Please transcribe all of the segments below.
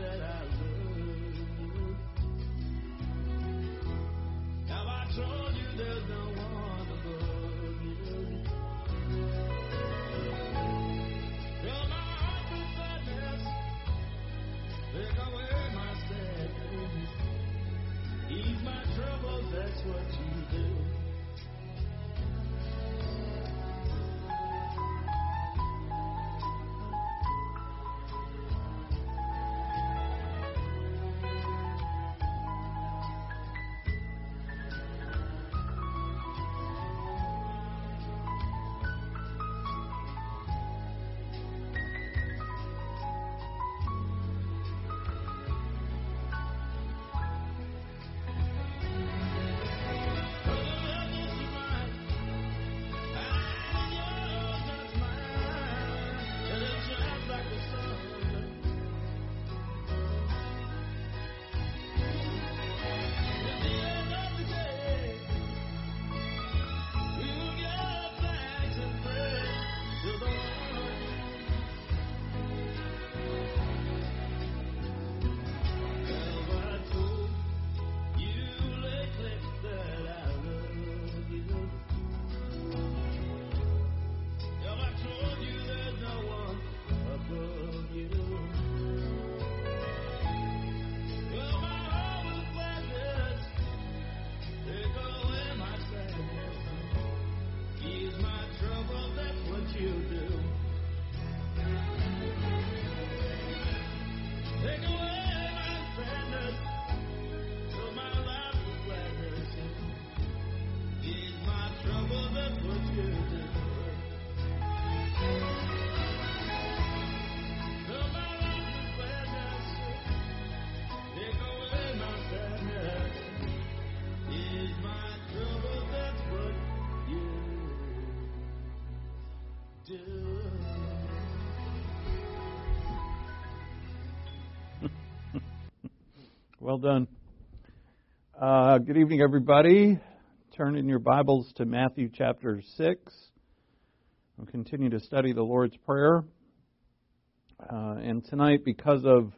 that I Well done. Uh, good evening, everybody. Turn in your Bibles to Matthew chapter 6. We'll continue to study the Lord's Prayer. Uh, and tonight, because of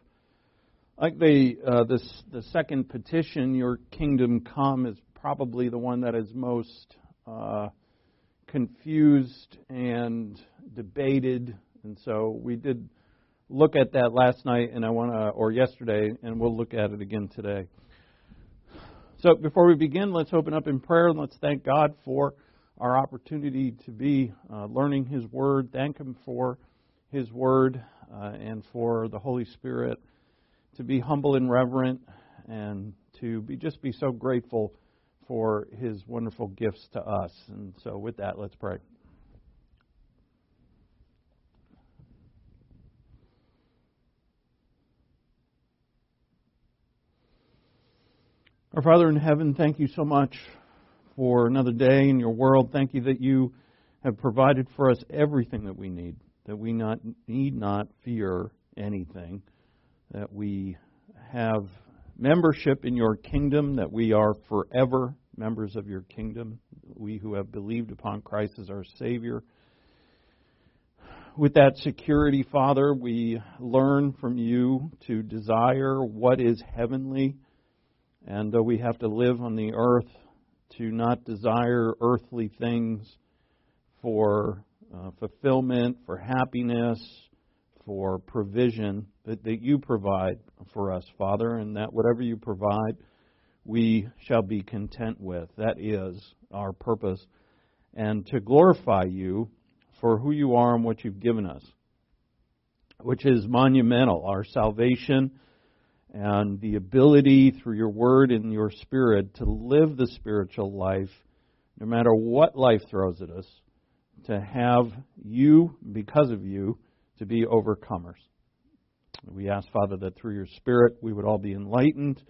like the uh, this the second petition, "Your kingdom come," is probably the one that is most uh, confused and debated. And so we did look at that last night, and I want to, or yesterday, and we'll look at it again today. So before we begin, let's open up in prayer and let's thank God for our opportunity to be uh, learning His Word. Thank Him for His Word uh, and for the Holy Spirit to be humble and reverent and to be just be so grateful for His wonderful gifts to us. And so, with that, let's pray. Our Father in heaven, thank you so much for another day in your world. Thank you that you have provided for us everything that we need, that we not, need not fear anything, that we have membership in your kingdom, that we are forever members of your kingdom, we who have believed upon Christ as our Savior. With that security, Father, we learn from you to desire what is heavenly and though we have to live on the earth to not desire earthly things for uh, fulfillment, for happiness, for provision, that, that you provide for us, Father, and that whatever you provide, we shall be content with. That is our purpose. And to glorify you for who you are and what you've given us, which is monumental. Our salvation and the ability through your word and your spirit to live the spiritual life, no matter what life throws at us, to have you, because of you, to be overcomers. We ask, Father, that through your spirit we would all be enlightened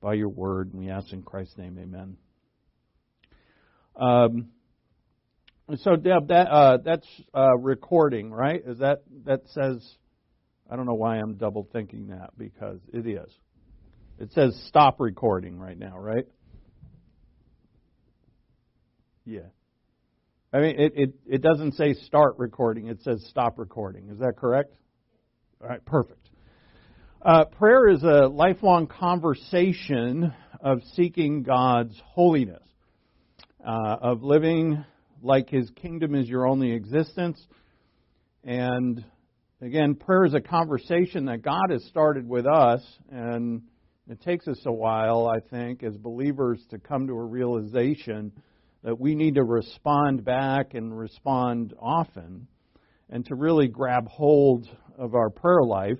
by your word. And we ask in Christ's name, amen. Um, so, Deb, that uh, that's uh, recording, right? Is that that says I don't know why I'm double thinking that because it is. It says stop recording right now, right? Yeah. I mean, it, it, it doesn't say start recording, it says stop recording. Is that correct? All right, perfect. Uh, prayer is a lifelong conversation of seeking God's holiness, uh, of living like His kingdom is your only existence. And again, prayer is a conversation that God has started with us, and it takes us a while, I think, as believers to come to a realization that we need to respond back and respond often, and to really grab hold of our prayer life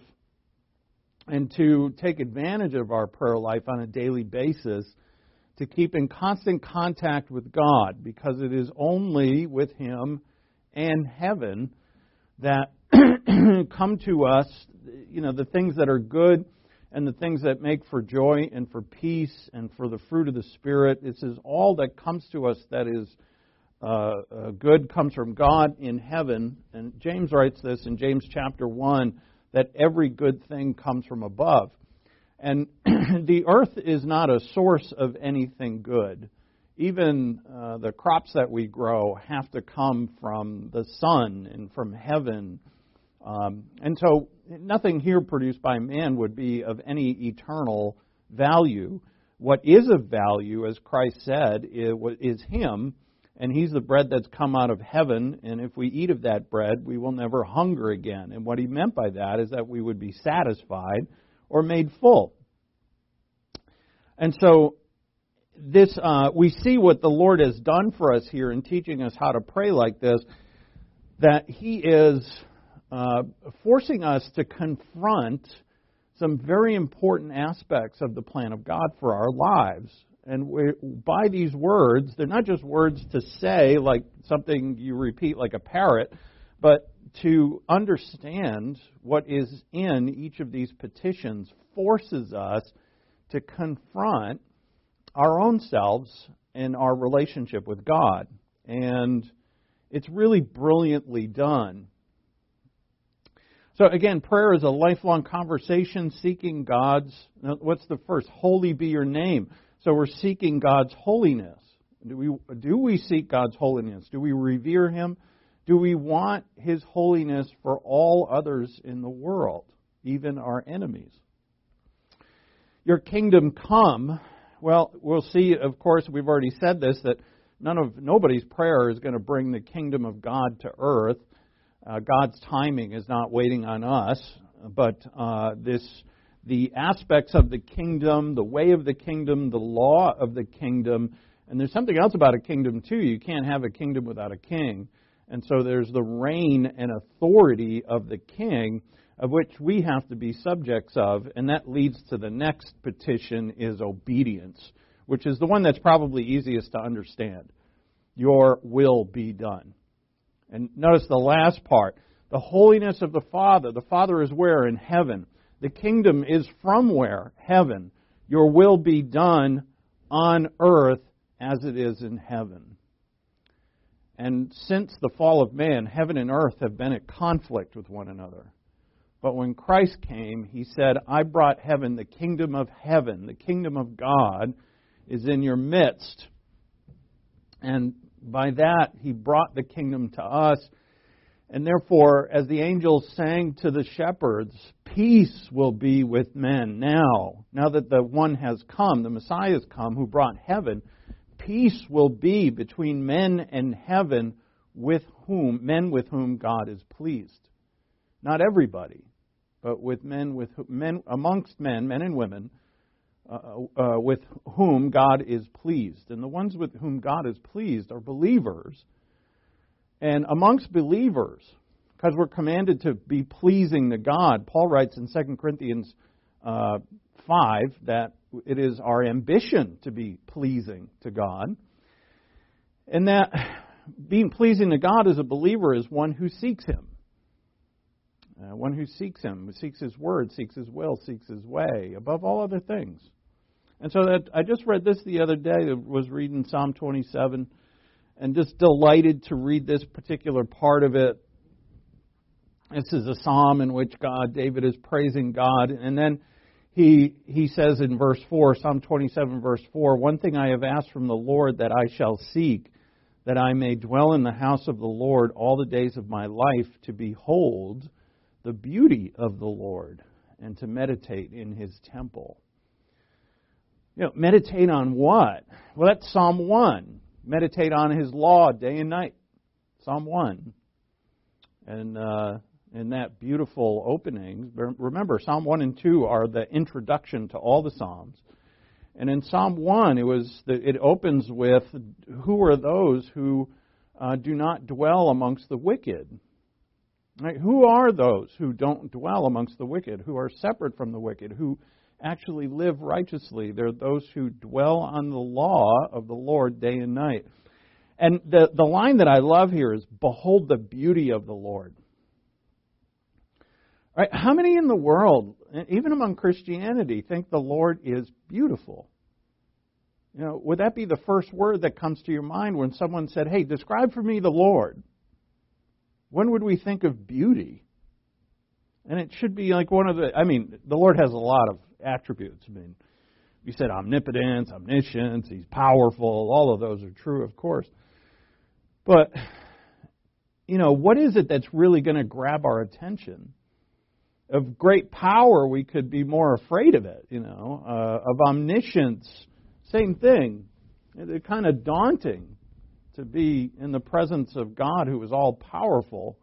and to take advantage of our prayer life on a daily basis to keep in constant contact with God because it is only with Him and heaven that come to us, you know, the things that are good and the things that make for joy and for peace and for the fruit of the Spirit. This is all that comes to us that is uh, uh, good comes from God in heaven. And James writes this in James chapter 1 that every good thing comes from above. And the earth is not a source of anything good. Even uh, the crops that we grow have to come from the sun and from heaven. Um, and so nothing here produced by man would be of any eternal value. What is of value, as Christ said, is Him and he's the bread that's come out of heaven, and if we eat of that bread, we will never hunger again. And what he meant by that is that we would be satisfied or made full. And so, this uh, we see what the Lord has done for us here in teaching us how to pray like this. That He is uh, forcing us to confront some very important aspects of the plan of God for our lives. And we, by these words, they're not just words to say, like something you repeat like a parrot, but to understand what is in each of these petitions forces us to confront our own selves and our relationship with God. And it's really brilliantly done. So, again, prayer is a lifelong conversation seeking God's. What's the first? Holy be your name. So we're seeking God's holiness. Do we, do we seek God's holiness? Do we revere Him? Do we want His holiness for all others in the world, even our enemies? Your kingdom come. Well, we'll see, of course, we've already said this, that none of nobody's prayer is going to bring the kingdom of God to earth. Uh, God's timing is not waiting on us, but uh, this the aspects of the kingdom, the way of the kingdom, the law of the kingdom. And there's something else about a kingdom, too. You can't have a kingdom without a king. And so there's the reign and authority of the king, of which we have to be subjects of. And that leads to the next petition is obedience, which is the one that's probably easiest to understand. Your will be done. And notice the last part. The holiness of the Father. The Father is where? In heaven. The kingdom is from where? Heaven. Your will be done on earth as it is in heaven. And since the fall of man, heaven and earth have been at conflict with one another. But when Christ came, he said, I brought heaven, the kingdom of heaven, the kingdom of God is in your midst. And by that, he brought the kingdom to us and therefore, as the angels sang to the shepherds, peace will be with men now. Now that the one has come, the Messiah has come, who brought heaven, peace will be between men and heaven with whom, men with whom God is pleased. Not everybody, but with men with men amongst men, men and women, uh, uh, with whom God is pleased. And the ones with whom God is pleased are believers and amongst believers, because we're commanded to be pleasing to God, Paul writes in 2 Corinthians uh, 5 that it is our ambition to be pleasing to God. And that being pleasing to God as a believer is one who seeks Him. Uh, one who seeks Him, who seeks His Word, seeks His will, seeks His way, above all other things. And so that I just read this the other day. I was reading Psalm 27 and just delighted to read this particular part of it. This is a psalm in which God, David is praising God, and then he he says in verse four, Psalm twenty-seven, verse four, one thing I have asked from the Lord that I shall seek, that I may dwell in the house of the Lord all the days of my life, to behold the beauty of the Lord and to meditate in his temple. You know, meditate on what? Well, that's Psalm 1. Meditate on his law day and night. Psalm 1. And uh, in that beautiful opening, remember, Psalm 1 and 2 are the introduction to all the Psalms. And in Psalm 1, it, was the, it opens with, Who are those who uh, do not dwell amongst the wicked? Right? Who are those who don't dwell amongst the wicked, who are separate from the wicked, who actually live righteously? They're those who dwell on the law of the Lord day and night. And the, the line that I love here is, Behold the beauty of the Lord. Right? How many in the world, even among Christianity, think the Lord is beautiful? You know, would that be the first word that comes to your mind when someone said, "Hey, describe for me the Lord"? When would we think of beauty? And it should be like one of the. I mean, the Lord has a lot of attributes. I mean, you said omnipotence, omniscience, He's powerful. All of those are true, of course. But you know, what is it that's really going to grab our attention? Of great power, we could be more afraid of it. You know, uh, of omniscience, same thing. It's kind of daunting to be in the presence of God who is all powerful.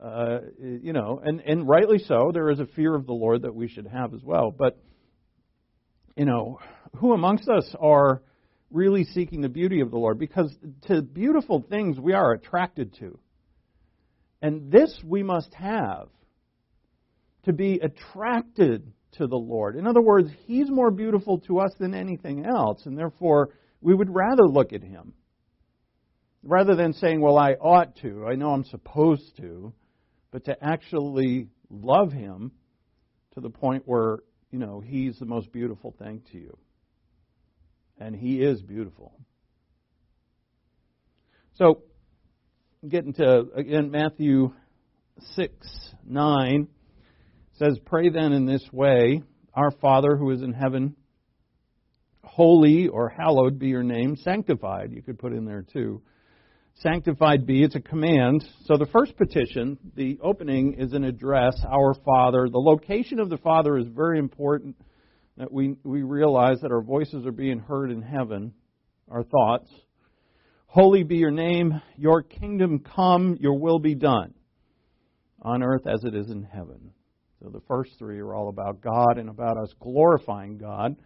Uh, you know, and, and rightly so, there is a fear of the Lord that we should have as well. But, you know, who amongst us are really seeking the beauty of the Lord? Because to beautiful things we are attracted to. And this we must have to be attracted to the Lord. In other words, He's more beautiful to us than anything else, and therefore we would rather look at Him. Rather than saying, well, I ought to, I know I'm supposed to, but to actually love Him to the point where, you know, He's the most beautiful thing to you. And He is beautiful. So, getting to, again, Matthew 6, 9 says, Pray then in this way Our Father who is in heaven, holy or hallowed be your name, sanctified, you could put in there too. Sanctified be, it's a command. So the first petition, the opening is an address, Our Father. The location of the Father is very important that we, we realize that our voices are being heard in heaven, our thoughts. Holy be your name, your kingdom come, your will be done on earth as it is in heaven. So the first three are all about God and about us glorifying God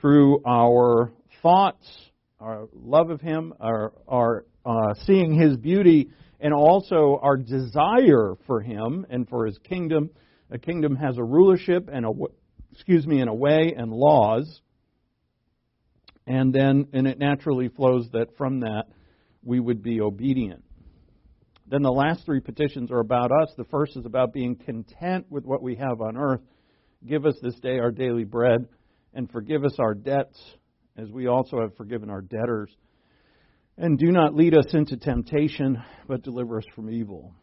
through our thoughts, our love of Him, our, our uh, seeing His beauty, and also our desire for Him and for His kingdom. A kingdom has a rulership and a excuse me, in a way and laws, and then and it naturally flows that from that we would be obedient. Then the last three petitions are about us. The first is about being content with what we have on earth. Give us this day our daily bread, and forgive us our debts, as we also have forgiven our debtors. And do not lead us into temptation, but deliver us from evil.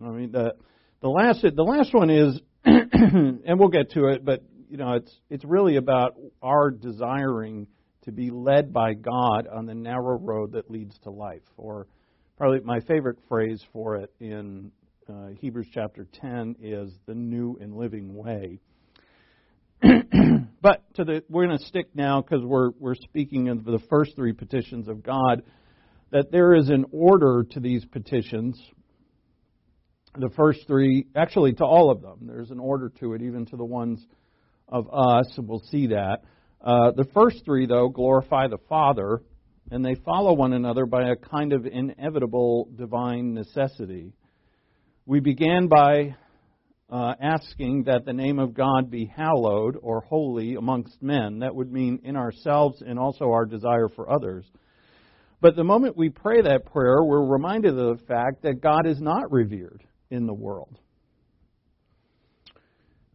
I mean, the the last the last one is, and we'll get to it, but you know, it's it's really about our desiring to be led by God on the narrow road that leads to life, or Probably my favorite phrase for it in uh, Hebrews chapter 10 is the new and living way. but to the, we're going to stick now because we're, we're speaking of the first three petitions of God, that there is an order to these petitions. The first three, actually to all of them, there's an order to it, even to the ones of us, and we'll see that. Uh, the first three, though, glorify the Father and they follow one another by a kind of inevitable divine necessity. We began by uh, asking that the name of God be hallowed or holy amongst men. That would mean in ourselves and also our desire for others. But the moment we pray that prayer, we're reminded of the fact that God is not revered in the world.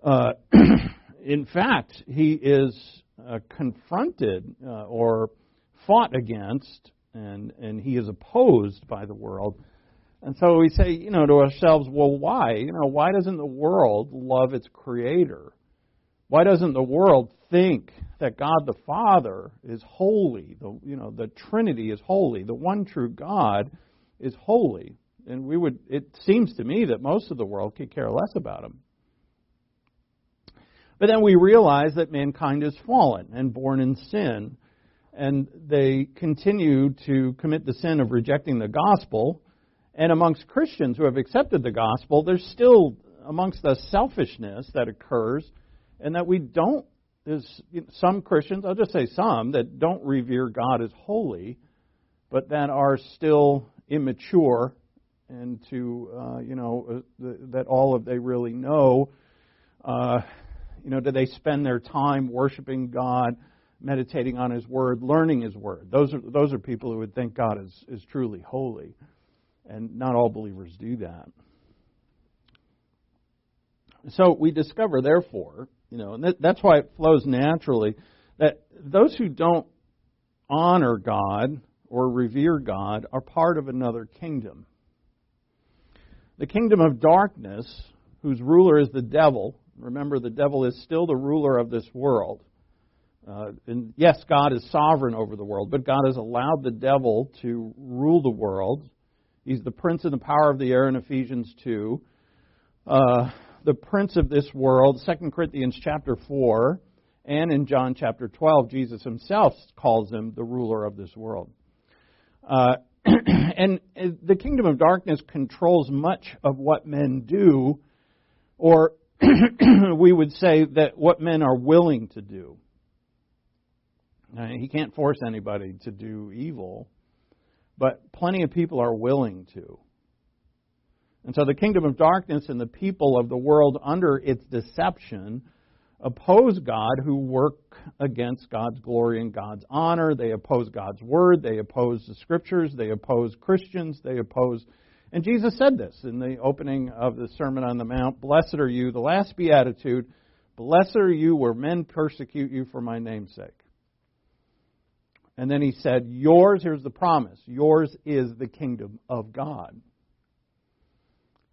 Uh, in fact, he is uh, confronted uh, or fought against and, and he is opposed by the world. And so we say, you know, to ourselves, well, why? You know, why doesn't the world love its creator? Why doesn't the world think that God the Father is holy? The you know, the Trinity is holy. The one true God is holy. And we would it seems to me that most of the world could care less about him. But then we realize that mankind is fallen and born in sin. And they continue to commit the sin of rejecting the gospel. And amongst Christians who have accepted the gospel, there's still amongst the selfishness that occurs, and that we don't. There's some Christians, I'll just say some, that don't revere God as holy, but that are still immature and to uh, you know uh, that all of they really know. Uh, you know, do they spend their time worshiping God, meditating on His Word, learning His Word? Those are those are people who would think God is is truly holy, and not all believers do that. So we discover, therefore, you know, and that, that's why it flows naturally that those who don't honor God or revere God are part of another kingdom. The kingdom of darkness, whose ruler is the devil, remember the devil is still the ruler of this world. Uh, and yes, God is sovereign over the world, but God has allowed the devil to rule the world. He's the prince and the power of the air in Ephesians 2. Uh, the prince of this world, 2 Corinthians chapter 4, and in John chapter 12, Jesus himself calls him the ruler of this world. Uh, and the kingdom of darkness controls much of what men do, or we would say that what men are willing to do. Now, he can't force anybody to do evil, but plenty of people are willing to. And so the kingdom of darkness and the people of the world under its deception oppose God who work against God's glory and God's honor. They oppose God's word. They oppose the scriptures. They oppose Christians. They oppose. And Jesus said this in the opening of the Sermon on the Mount Blessed are you, the last beatitude, blessed are you where men persecute you for my name's sake. And then he said, Yours, here's the promise, yours is the kingdom of God.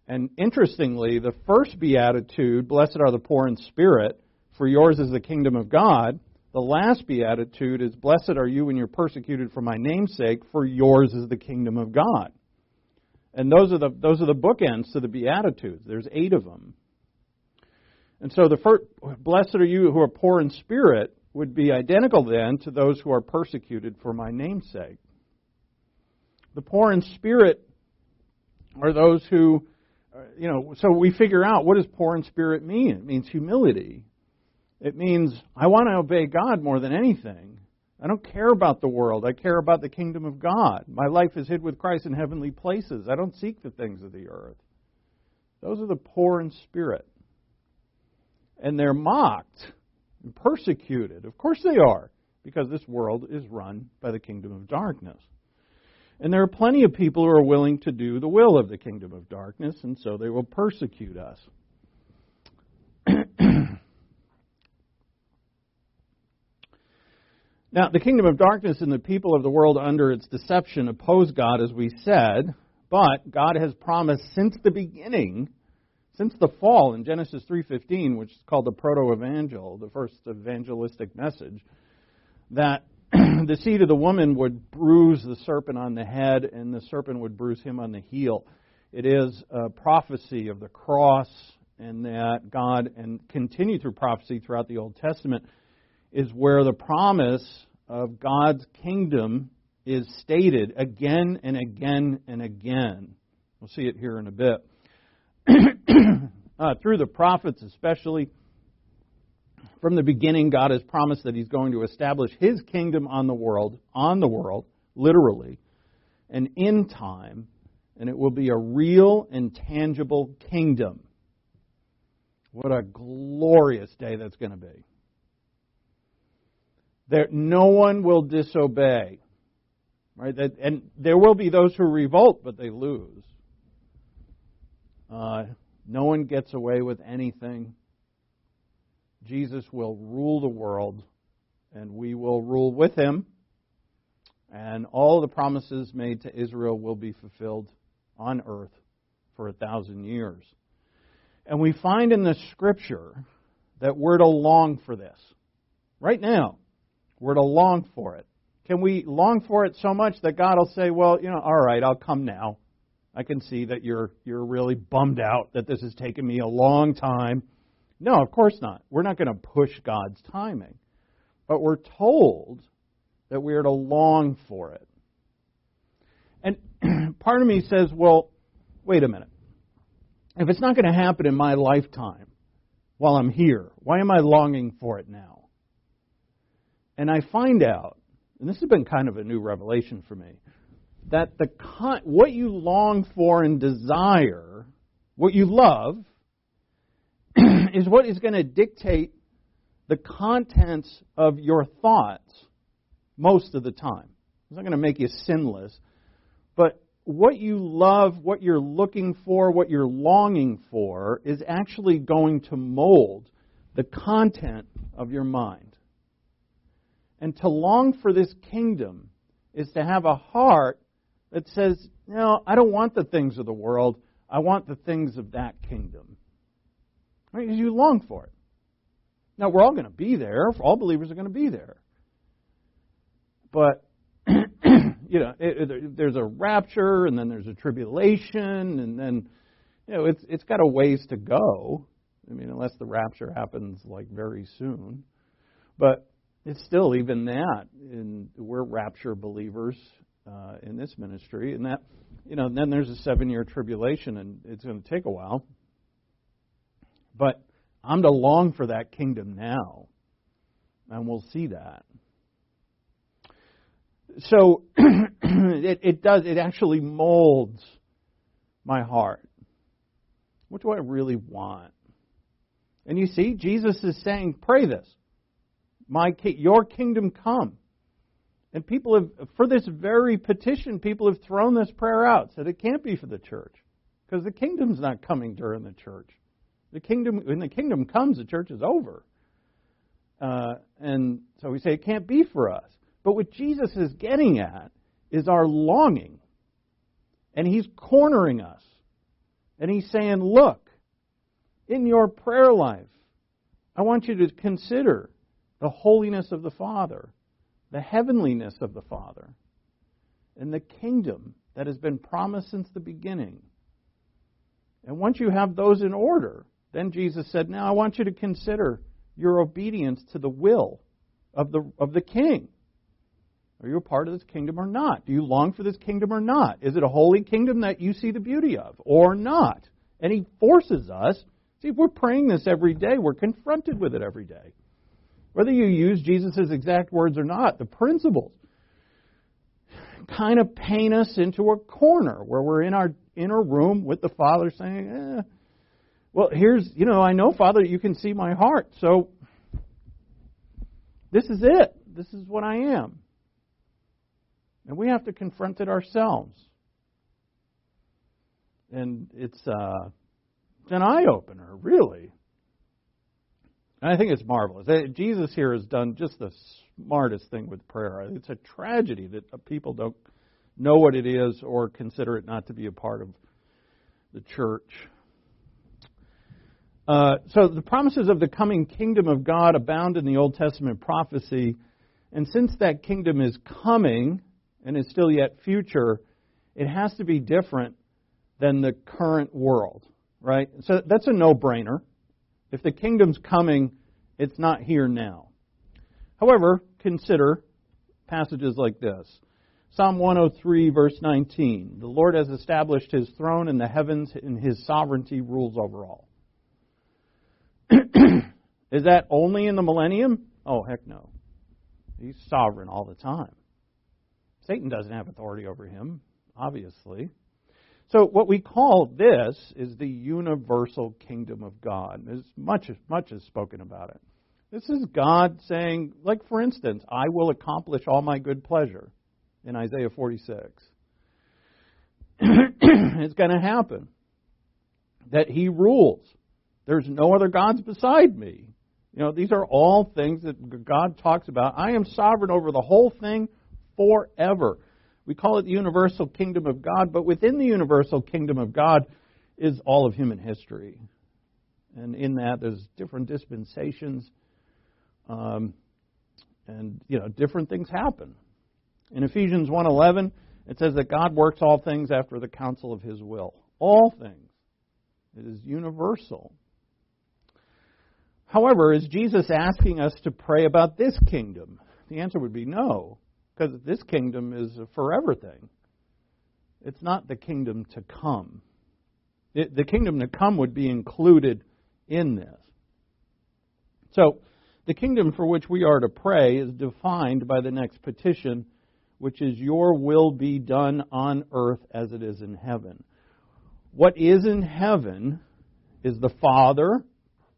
And interestingly, the first beatitude, blessed are the poor in spirit, for yours is the kingdom of God. The last beatitude is, blessed are you when you're persecuted for my name's sake, for yours is the kingdom of God. And those are the those are the bookends to the beatitudes. There's eight of them. And so the first, blessed are you who are poor in spirit would be identical then to those who are persecuted for my name's sake. The poor in spirit are those who uh, you know, so we figure out what does poor in spirit mean? It means humility. It means I want to obey God more than anything. I don't care about the world. I care about the kingdom of God. My life is hid with Christ in heavenly places. I don't seek the things of the earth. Those are the poor in spirit. And they're mocked and persecuted. Of course they are, because this world is run by the kingdom of darkness. And there are plenty of people who are willing to do the will of the kingdom of darkness, and so they will persecute us. now, the kingdom of darkness and the people of the world under its deception oppose God, as we said, but God has promised since the beginning, since the fall in Genesis 3:15, which is called the proto-evangel, the first evangelistic message, that the seed of the woman would bruise the serpent on the head, and the serpent would bruise him on the heel. It is a prophecy of the cross, and that God, and continue through prophecy throughout the Old Testament, is where the promise of God's kingdom is stated again and again and again. We'll see it here in a bit. uh, through the prophets, especially from the beginning, God has promised that He's going to establish His kingdom on the world, on the world, literally, and in time, and it will be a real and tangible kingdom. What a glorious day that's going to be. There, no one will disobey. Right? And there will be those who revolt, but they lose. Uh, no one gets away with anything. Jesus will rule the world, and we will rule with him. And all the promises made to Israel will be fulfilled on earth for a thousand years. And we find in the scripture that we're to long for this. Right now, we're to long for it. Can we long for it so much that God will say, well, you know, all right, I'll come now. I can see that you're, you're really bummed out that this has taken me a long time No, of course not. We're not going to push God's timing. But we're told that we are to long for it. And part of me says, well, wait a minute. If it's not going to happen in my lifetime while I'm here, why am I longing for it now? And I find out, and this has been kind of a new revelation for me, that the what you long for and desire, what you love, is what is going to dictate the contents of your thoughts most of the time. It's not going to make you sinless, but what you love, what you're looking for, what you're longing for is actually going to mold the content of your mind. And to long for this kingdom is to have a heart that says, No, I don't want the things of the world. I want the things of that kingdom. Right? Because you long for it. Now, we're all going to be there. All believers are going to be there. But, you know, it, it, there's a rapture, and then there's a tribulation, and then, you know, it's, it's got a ways to go. I mean, unless the rapture happens, like, very soon. But it's still even that. And we're rapture believers uh, in this ministry, and that, you know, then there's a seven year tribulation, and it's going to take a while. But I'm to long for that kingdom now. And we'll see that. So it, it does, it actually molds my heart. What do I really want? And you see, Jesus is saying, pray this. My, your kingdom come. And people have, for this very petition, people have thrown this prayer out, said it can't be for the church because the kingdom's not coming during the church. The kingdom, when the kingdom comes, the church is over. Uh, and so we say it can't be for us. But what Jesus is getting at is our longing. And he's cornering us. And he's saying, look, in your prayer life, I want you to consider the holiness of the Father, the heavenliness of the Father, and the kingdom that has been promised since the beginning. And once you have those in order, then Jesus said, Now I want you to consider your obedience to the will of the, of the king. Are you a part of this kingdom or not? Do you long for this kingdom or not? Is it a holy kingdom that you see the beauty of or not? And he forces us. See, if we're praying this every day, we're confronted with it every day. Whether you use Jesus' exact words or not, the principles kind of paint us into a corner where we're in our inner room with the Father saying, eh, well, here's, you know, I know, Father, you can see my heart. So this is it. This is what I am. And we have to confront it ourselves. And it's, uh, it's an eye opener, really. And I think it's marvelous. Jesus here has done just the smartest thing with prayer. It's a tragedy that people don't know what it is or consider it not to be a part of the church. Uh, so the promises of the coming kingdom of God abound in the Old Testament prophecy. And since that kingdom is coming and is still yet future, it has to be different than the current world, right? So that's a no brainer. If the kingdom's coming, it's not here now. However, consider passages like this Psalm 103, verse 19. The Lord has established his throne in the heavens, and his sovereignty rules over all. Is that only in the millennium? Oh, heck no. He's sovereign all the time. Satan doesn't have authority over him, obviously. So what we call this is the universal kingdom of God. As much as much is spoken about it. This is God saying, like for instance, I will accomplish all my good pleasure in Isaiah 46. it's going to happen. That he rules. There's no other gods beside me. You know, these are all things that God talks about. I am sovereign over the whole thing forever. We call it the universal kingdom of God, but within the universal kingdom of God is all of human history. And in that, there's different dispensations, um, and you know, different things happen. In Ephesians 1:11, it says that God works all things after the counsel of His will. All things. It is universal. However, is Jesus asking us to pray about this kingdom? The answer would be no, because this kingdom is a forever thing. It's not the kingdom to come. It, the kingdom to come would be included in this. So, the kingdom for which we are to pray is defined by the next petition, which is, Your will be done on earth as it is in heaven. What is in heaven is the Father,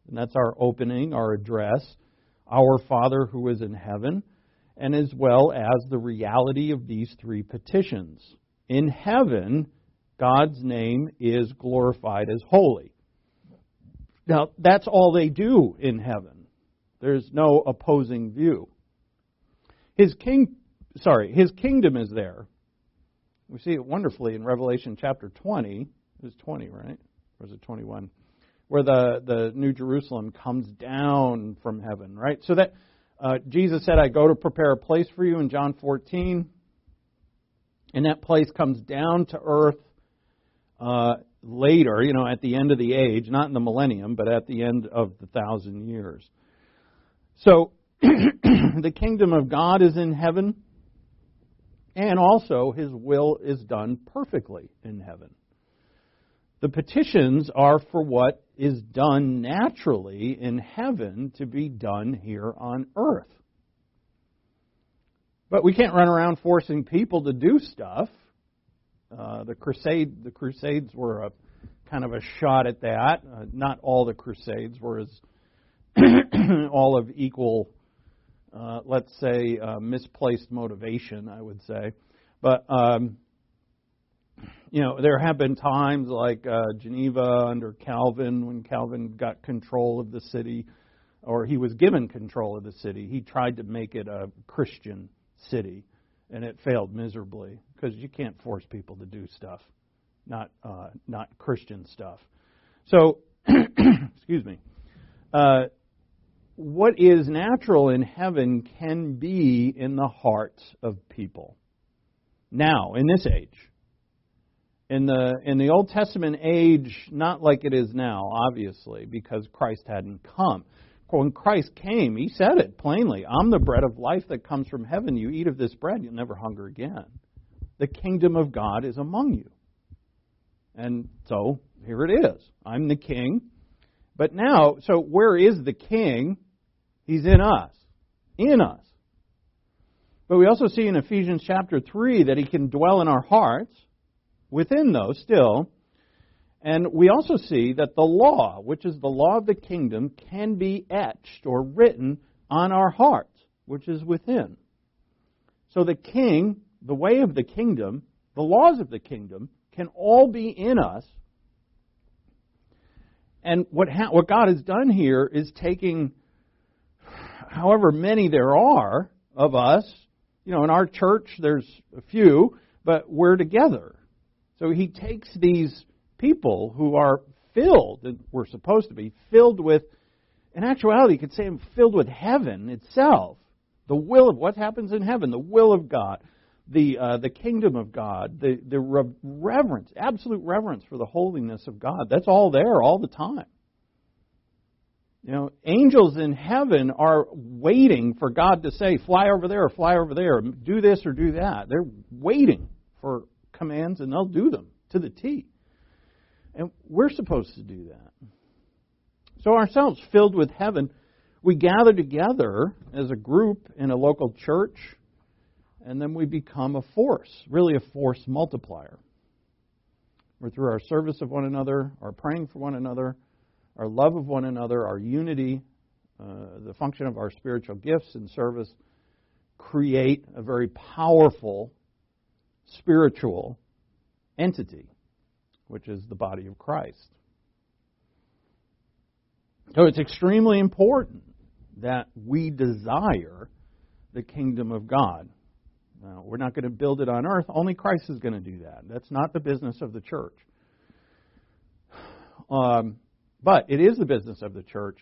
and that's our opening, our address, our Father who is in heaven, and as well as the reality of these three petitions. In heaven, God's name is glorified as holy. Now, that's all they do in heaven. There's no opposing view. His king, sorry, his kingdom is there. We see it wonderfully in Revelation chapter 20. It was 20, right? Or was it 21? Where the, the New Jerusalem comes down from heaven, right? So that uh, Jesus said, I go to prepare a place for you in John 14. And that place comes down to earth uh, later, you know, at the end of the age, not in the millennium, but at the end of the thousand years. So, the kingdom of God is in heaven, and also his will is done perfectly in heaven. The petitions are for what is done naturally in heaven to be done here on earth. But we can't run around forcing people to do stuff. Uh, the crusade, the Crusades were a kind of a shot at that. Uh, not all the Crusades were as all of equal, uh, let's say, uh, misplaced motivation. I would say, but um, you know, there have been times like uh, Geneva under Calvin when Calvin got control of the city, or he was given control of the city. He tried to make it a Christian city, and it failed miserably because you can't force people to do stuff, not uh, not Christian stuff. So, excuse me. Uh, what is natural in heaven can be in the hearts of people. Now, in this age, in the in the Old Testament age, not like it is now, obviously, because Christ hadn't come when Christ came, he said it plainly I'm the bread of life that comes from heaven. You eat of this bread, you'll never hunger again. The kingdom of God is among you. And so here it is. I'm the king. But now, so where is the king? He's in us. In us. But we also see in Ephesians chapter 3 that he can dwell in our hearts, within those still, and we also see that the law, which is the law of the kingdom, can be etched or written on our hearts, which is within. So the king, the way of the kingdom, the laws of the kingdom can all be in us. And what, ha- what God has done here is taking however many there are of us, you know, in our church there's a few, but we're together. So he takes these people who are filled, and we're supposed to be, filled with, in actuality, you could say I'm filled with heaven itself. The will of what happens in heaven, the will of God, the, uh, the kingdom of God, the, the reverence, absolute reverence for the holiness of God. That's all there all the time. You know, angels in heaven are waiting for God to say, fly over there, fly over there, do this or do that. They're waiting for commands and they'll do them to the T. And we're supposed to do that. So, ourselves filled with heaven, we gather together as a group in a local church, and then we become a force, really a force multiplier. We're through our service of one another, our praying for one another, our love of one another, our unity, uh, the function of our spiritual gifts and service, create a very powerful spiritual entity which is the body of Christ. So it's extremely important that we desire the kingdom of God. Now, we're not going to build it on earth. Only Christ is going to do that. That's not the business of the church. Um, but it is the business of the church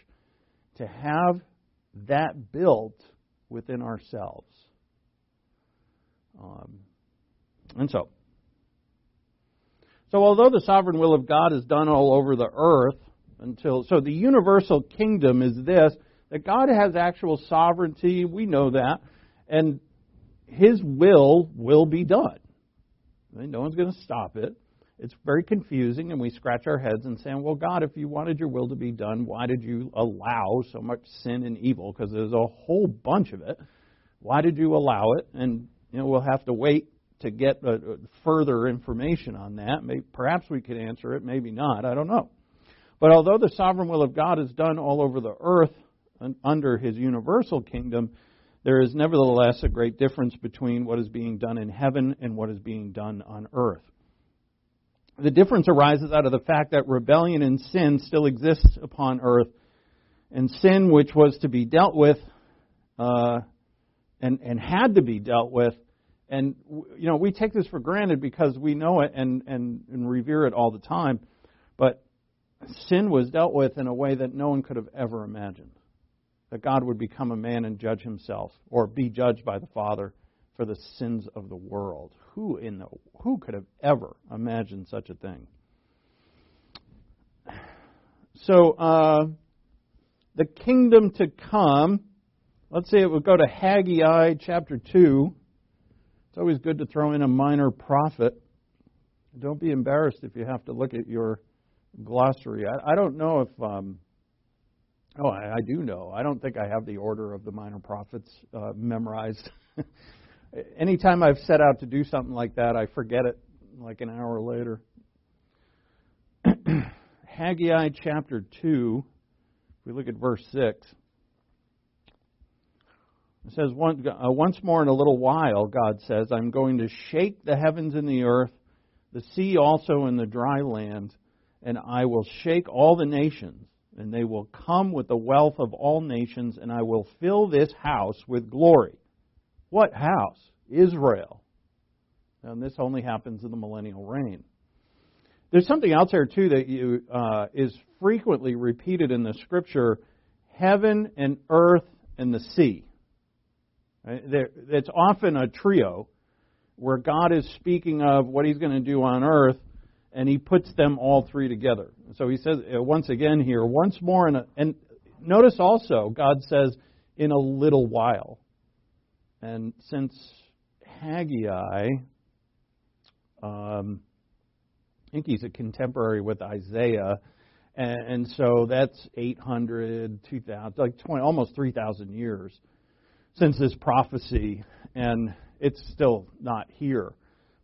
to have that built within ourselves. Um, and so, so, although the sovereign will of God is done all over the earth, until so the universal kingdom is this that God has actual sovereignty, we know that, and his will will be done. No one's going to stop it. It's very confusing, and we scratch our heads and say, Well, God, if you wanted your will to be done, why did you allow so much sin and evil? Because there's a whole bunch of it. Why did you allow it? And you know, we'll have to wait to get uh, further information on that. Maybe, perhaps we could answer it, maybe not. I don't know. But although the sovereign will of God is done all over the earth under his universal kingdom, there is nevertheless a great difference between what is being done in heaven and what is being done on earth. The difference arises out of the fact that rebellion and sin still exists upon earth, and sin, which was to be dealt with uh, and, and had to be dealt with, and you know we take this for granted because we know it and, and, and revere it all the time, but sin was dealt with in a way that no one could have ever imagined that God would become a man and judge himself, or be judged by the Father for the sins of the world. Who in the who could have ever imagined such a thing? So uh, the kingdom to come. Let's say it would go to Haggai chapter two. It's always good to throw in a minor prophet. Don't be embarrassed if you have to look at your glossary. I, I don't know if um, Oh, I, I do know. I don't think I have the order of the minor prophets uh, memorized. Anytime I've set out to do something like that, I forget it like an hour later. Haggai chapter 2, if we look at verse 6, it says, uh, Once more in a little while, God says, I'm going to shake the heavens and the earth, the sea also and the dry land, and I will shake all the nations and they will come with the wealth of all nations, and I will fill this house with glory. What house? Israel. And this only happens in the millennial reign. There's something else there too that you, uh, is frequently repeated in the scripture: heaven and earth and the sea. It's often a trio where God is speaking of what He's going to do on earth, and he puts them all three together. So he says uh, once again here, once more, a, and notice also God says in a little while. And since Haggai, um, I think he's a contemporary with Isaiah, and, and so that's 800, 2,000, like 20, almost 3,000 years since this prophecy, and it's still not here.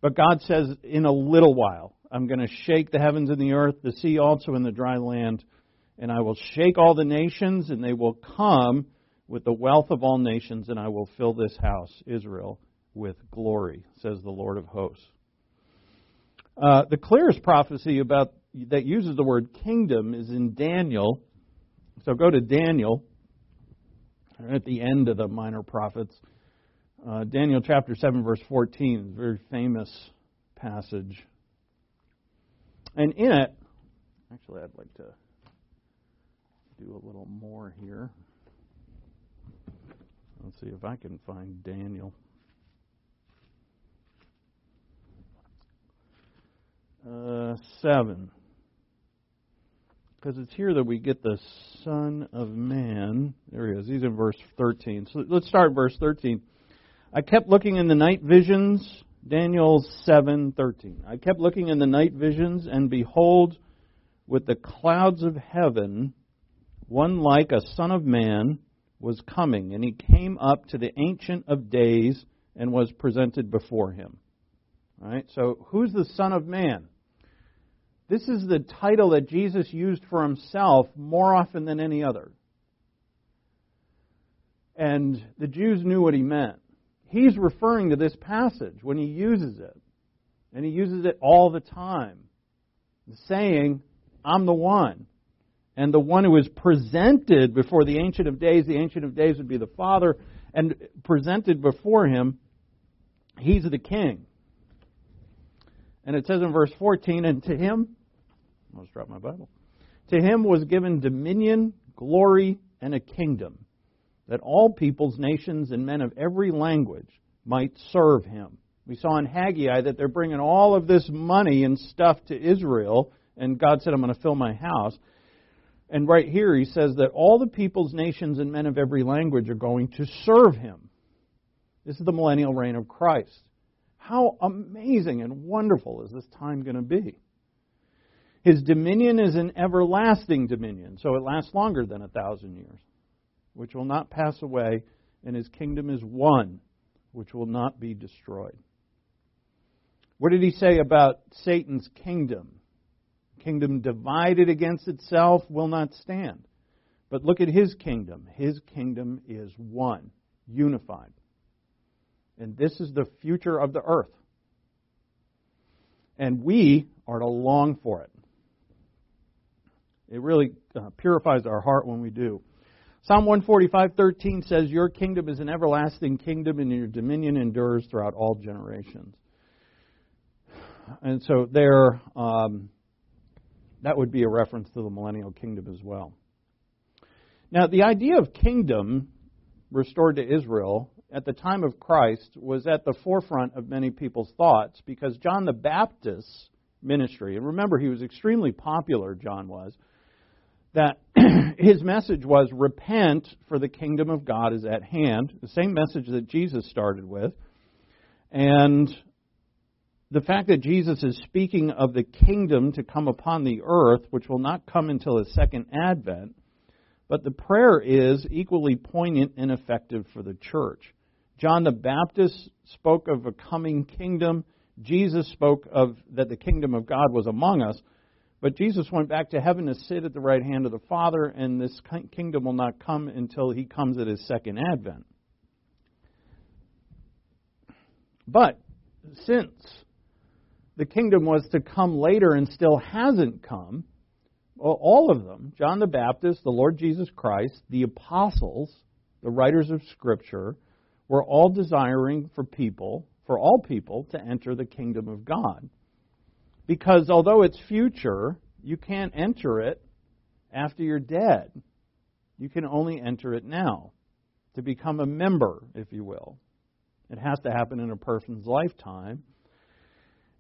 But God says, in a little while, I'm going to shake the heavens and the earth, the sea also and the dry land, and I will shake all the nations, and they will come with the wealth of all nations, and I will fill this house, Israel, with glory, says the Lord of hosts. Uh, the clearest prophecy about that uses the word kingdom is in Daniel. So go to Daniel at the end of the minor prophets. Uh, Daniel chapter 7, verse 14, very famous passage. And in it, actually, I'd like to do a little more here. Let's see if I can find Daniel. Uh, 7. Because it's here that we get the Son of Man. There he is. He's in verse 13. So let's start verse 13. I kept looking in the night visions Daniel 7:13. I kept looking in the night visions and behold with the clouds of heaven one like a son of man was coming and he came up to the ancient of days and was presented before him. All right? So who's the son of man? This is the title that Jesus used for himself more often than any other. And the Jews knew what he meant he's referring to this passage when he uses it. And he uses it all the time, saying, I'm the one. And the one who is presented before the Ancient of Days, the Ancient of Days would be the Father, and presented before him, he's the King. And it says in verse 14, and to him, I my Bible, to him was given dominion, glory, and a kingdom that all peoples, nations, and men of every language might serve him. We saw in Haggai that they're bringing all of this money and stuff to Israel, and God said, I'm going to fill my house. And right here he says that all the peoples, nations, and men of every language are going to serve him. This is the millennial reign of Christ. How amazing and wonderful is this time going to be? His dominion is an everlasting dominion, so it lasts longer than a thousand years, which will not pass away, and his kingdom is one, which will not be destroyed. What did he say about Satan's kingdom? Kingdom divided against itself will not stand. But look at his kingdom. His kingdom is one, unified. And this is the future of the earth. And we are to long for it. It really uh, purifies our heart when we do. Psalm 145:13 says, "Your kingdom is an everlasting kingdom, and your dominion endures throughout all generations." And so there, um, that would be a reference to the millennial kingdom as well. Now, the idea of kingdom restored to Israel at the time of Christ was at the forefront of many people's thoughts because John the Baptist's ministry, and remember he was extremely popular, John was, that his message was repent for the kingdom of God is at hand, the same message that Jesus started with. And the fact that Jesus is speaking of the kingdom to come upon the earth, which will not come until his second advent, but the prayer is equally poignant and effective for the church. John the Baptist spoke of a coming kingdom. Jesus spoke of that the kingdom of God was among us. But Jesus went back to heaven to sit at the right hand of the Father, and this kingdom will not come until he comes at his second advent. But since the kingdom was to come later and still hasn't come, all of them, John the Baptist, the Lord Jesus Christ, the apostles, the writers of Scripture, were all desiring for people, for all people, to enter the kingdom of God. Because although it's future, you can't enter it after you're dead. You can only enter it now to become a member, if you will. It has to happen in a person's lifetime.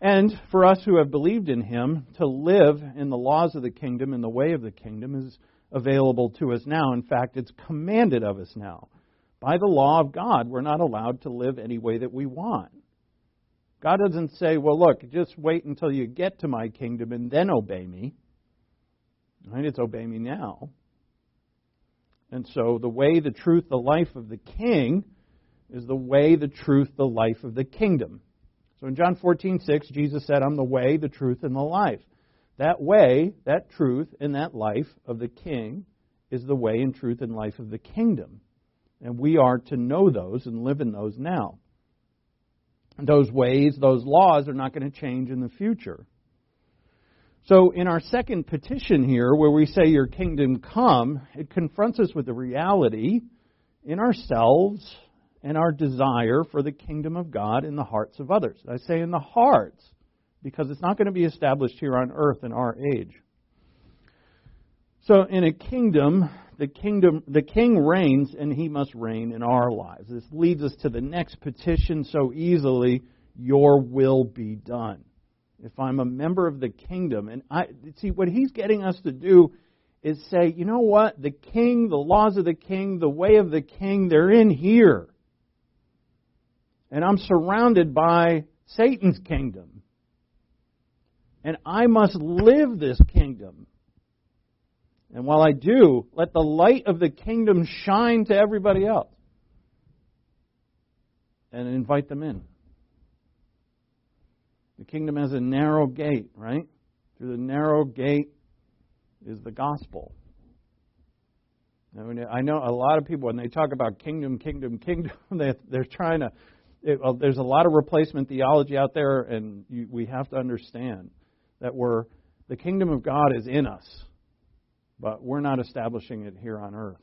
And for us who have believed in him, to live in the laws of the kingdom in the way of the kingdom is available to us now. In fact, it's commanded of us now. By the law of God, we're not allowed to live any way that we want. God doesn't say, well, look, just wait until you get to my kingdom and then obey me. Right? It's obey me now. And so the way, the truth, the life of the king is the way, the truth, the life of the kingdom. So in John 14, 6, Jesus said, I'm the way, the truth, and the life. That way, that truth, and that life of the king is the way and truth and life of the kingdom. And we are to know those and live in those now those ways, those laws are not going to change in the future. So, in our second petition here, where we say, Your kingdom come, it confronts us with the reality in ourselves and our desire for the kingdom of God in the hearts of others. I say in the hearts, because it's not going to be established here on earth in our age. So, in a kingdom, the kingdom, the king reigns, and he must reign in our lives. This leads us to the next petition so easily: Your will be done. If I'm a member of the kingdom, and I see what he's getting us to do is say, you know what? The king, the laws of the king, the way of the king, they're in here. And I'm surrounded by Satan's kingdom. And I must live this kingdom. And while I do, let the light of the kingdom shine to everybody else. And invite them in. The kingdom has a narrow gate, right? Through the narrow gate is the gospel. I, mean, I know a lot of people, when they talk about kingdom, kingdom, kingdom, they, they're trying to. It, well, there's a lot of replacement theology out there, and you, we have to understand that we're the kingdom of God is in us but we're not establishing it here on earth.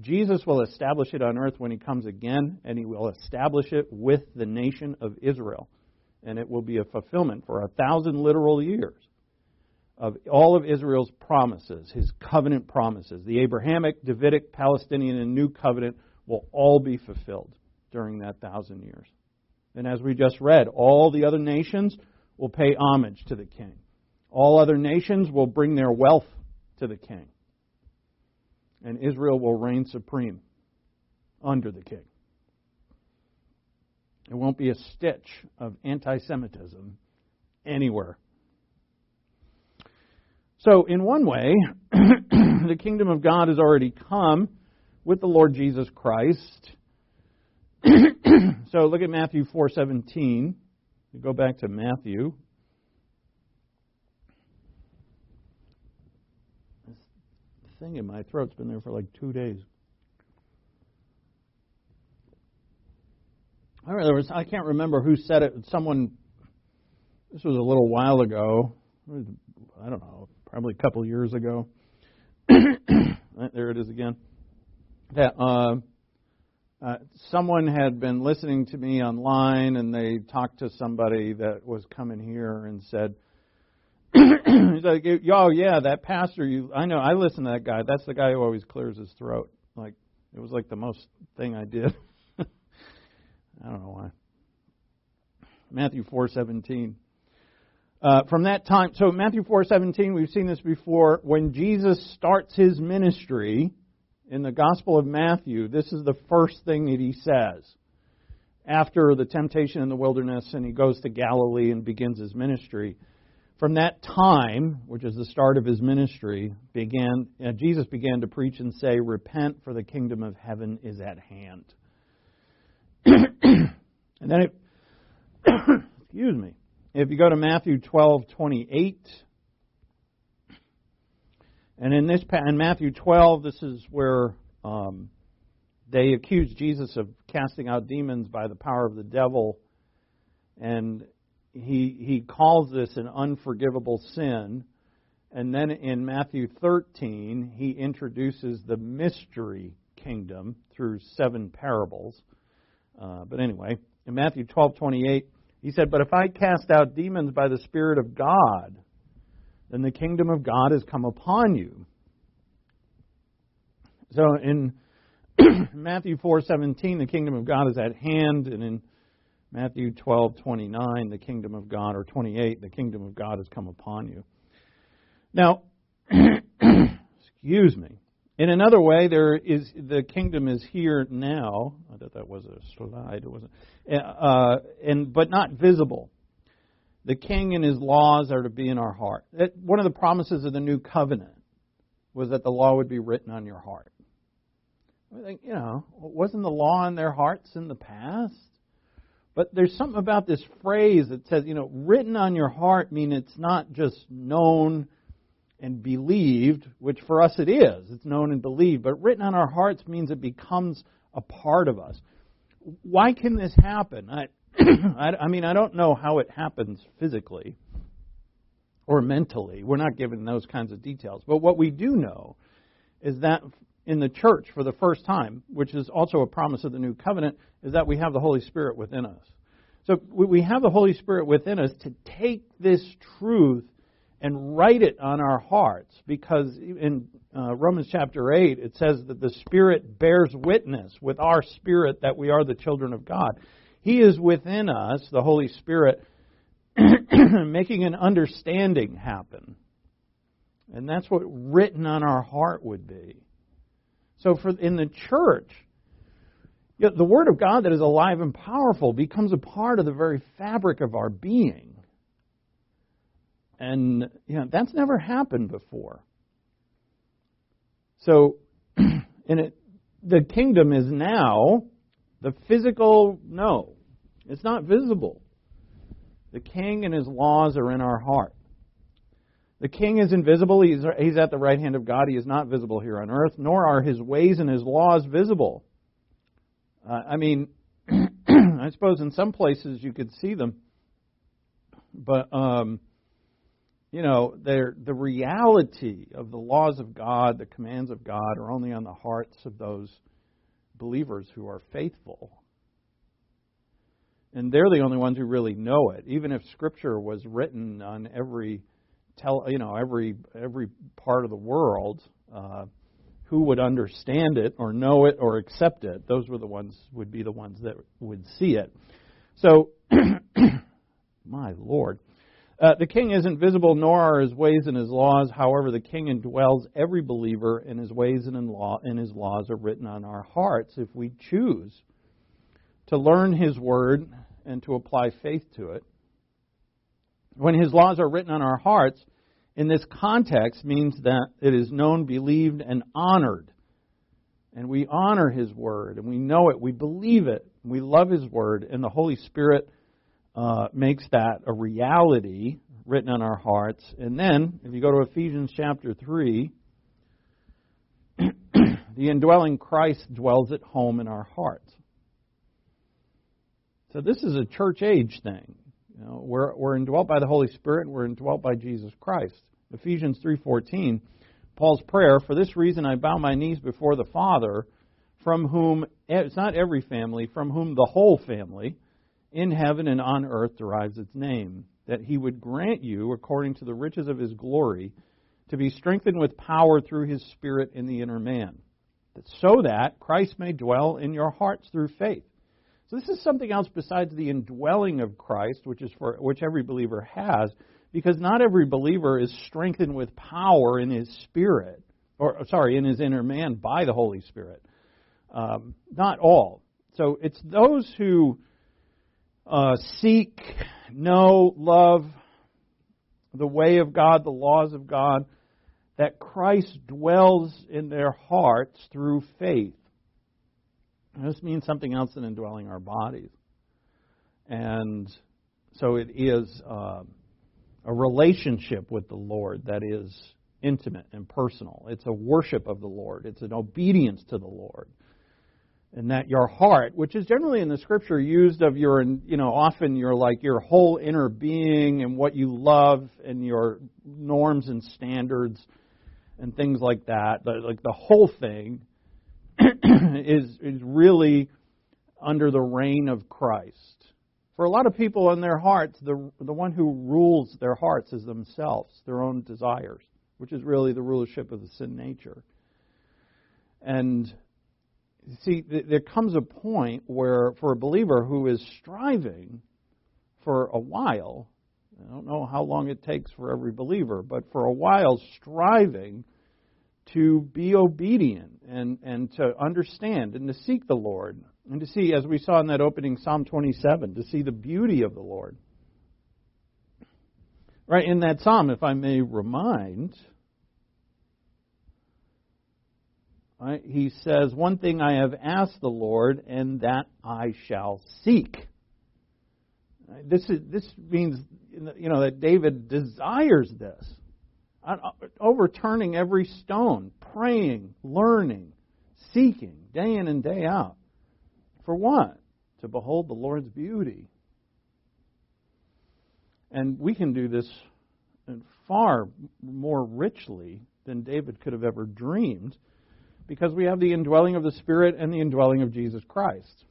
Jesus will establish it on earth when he comes again, and he will establish it with the nation of Israel. And it will be a fulfillment for a thousand literal years of all of Israel's promises, his covenant promises. The Abrahamic, Davidic, Palestinian, and New Covenant will all be fulfilled during that thousand years. And as we just read, all the other nations will pay homage to the king. All other nations will bring their wealth to the king. and Israel will reign supreme under the king. There won't be a stitch of anti Semitism anywhere. So, in one way, the kingdom of God has already come with the Lord Jesus Christ. so, look at Matthew 4:17. We go back to Matthew. This thing in my throat's been there for like two days. I can't remember who said it. Someone, this was a little while ago. I don't know, probably a couple years ago. there it is again. That uh, uh, someone had been listening to me online, and they talked to somebody that was coming here and said, "He's like, yeah, that pastor. You, I know. I listen to that guy. That's the guy who always clears his throat. Like it was like the most thing I did." I don't know why. Matthew 4:17. Uh, from that time, so Matthew 4:17, we've seen this before. When Jesus starts his ministry in the Gospel of Matthew, this is the first thing that he says after the temptation in the wilderness, and he goes to Galilee and begins his ministry. From that time, which is the start of his ministry, began uh, Jesus began to preach and say, "Repent, for the kingdom of heaven is at hand." and then it, excuse me, if you go to Matthew 12, 28, and in this in Matthew 12, this is where um, they accuse Jesus of casting out demons by the power of the devil, and he he calls this an unforgivable sin. And then in Matthew 13, he introduces the mystery kingdom through seven parables. Uh, but anyway, in Matthew 12:28, he said, "But if I cast out demons by the Spirit of God, then the kingdom of God has come upon you." So in Matthew 4:17, the kingdom of God is at hand, and in Matthew 12:29, the kingdom of God, or 28, the kingdom of God has come upon you. Now, excuse me. In another way, there is the kingdom is here now. I thought that was a slide. It wasn't, uh, and but not visible. The king and his laws are to be in our heart. one of the promises of the new covenant was that the law would be written on your heart. I think, you know, wasn't the law in their hearts in the past? But there's something about this phrase that says, you know, written on your heart mean it's not just known and believed, which for us it is. It's known and believed. But written on our hearts means it becomes a part of us. Why can this happen? I, I, I mean, I don't know how it happens physically or mentally. We're not given those kinds of details. But what we do know is that in the church for the first time, which is also a promise of the new covenant, is that we have the Holy Spirit within us. So we have the Holy Spirit within us to take this truth and write it on our hearts because in uh, Romans chapter 8 it says that the Spirit bears witness with our spirit that we are the children of God. He is within us, the Holy Spirit, making an understanding happen. And that's what written on our heart would be. So for in the church, the Word of God that is alive and powerful becomes a part of the very fabric of our being. And you know, that's never happened before. So, in it, the kingdom is now the physical, no, it's not visible. The king and his laws are in our heart. The king is invisible. He's, he's at the right hand of God. He is not visible here on earth, nor are his ways and his laws visible. Uh, I mean, I suppose in some places you could see them, but um, you know, the reality of the laws of God, the commands of God, are only on the hearts of those believers who are faithful. And they're the only ones who really know it. Even if Scripture was written on every, tell, you know, every every part of the world, uh, who would understand it or know it or accept it? Those were the ones would be the ones that would see it. So, my Lord. Uh, the king isn't visible, nor are his ways and his laws. However, the king indwells every believer, and his ways and, in law, and his laws are written on our hearts if we choose to learn his word and to apply faith to it. When his laws are written on our hearts, in this context means that it is known, believed, and honored. And we honor his word, and we know it, we believe it, we love his word, and the Holy Spirit uh, makes that a reality written on our hearts. And then, if you go to Ephesians chapter 3, the indwelling Christ dwells at home in our hearts. So this is a church age thing. You know, we're, we're indwelt by the Holy Spirit. We're indwelt by Jesus Christ. Ephesians 3:14, Paul's prayer. For this reason, I bow my knees before the Father, from whom it's not every family, from whom the whole family in heaven and on earth derives its name, that He would grant you, according to the riches of His glory, to be strengthened with power through His Spirit in the inner man, so that Christ may dwell in your hearts through faith so this is something else besides the indwelling of Christ, which is for which every believer has, because not every believer is strengthened with power in his spirit, or sorry, in his inner man by the Holy Spirit. Um, not all. So it's those who uh, seek, know, love the way of God, the laws of God, that Christ dwells in their hearts through faith. This means something else than indwelling our bodies. And so it is uh, a relationship with the Lord that is intimate and personal. It's a worship of the Lord, it's an obedience to the Lord. And that your heart, which is generally in the scripture used of your, you know, often your like your whole inner being and what you love and your norms and standards and things like that, like the whole thing is, is really under the reign of Christ. For a lot of people in their hearts, the, the one who rules their hearts is themselves, their own desires, which is really the rulership of the sin nature. And see, there comes a point where, for a believer who is striving for a while, I don't know how long it takes for every believer, but for a while striving to be obedient and, and to understand and to seek the Lord and to see, as we saw in that opening Psalm 27, to see the beauty of the Lord. Right, in that psalm, if I may remind, right, he says, One thing I have asked the Lord, and that I shall seek. This, is, this means you know, that David desires this overturning every stone, praying, learning, seeking, day in and day out. For what? To behold the Lord's beauty. And we can do this far more richly than David could have ever dreamed because we have the indwelling of the Spirit and the indwelling of Jesus Christ.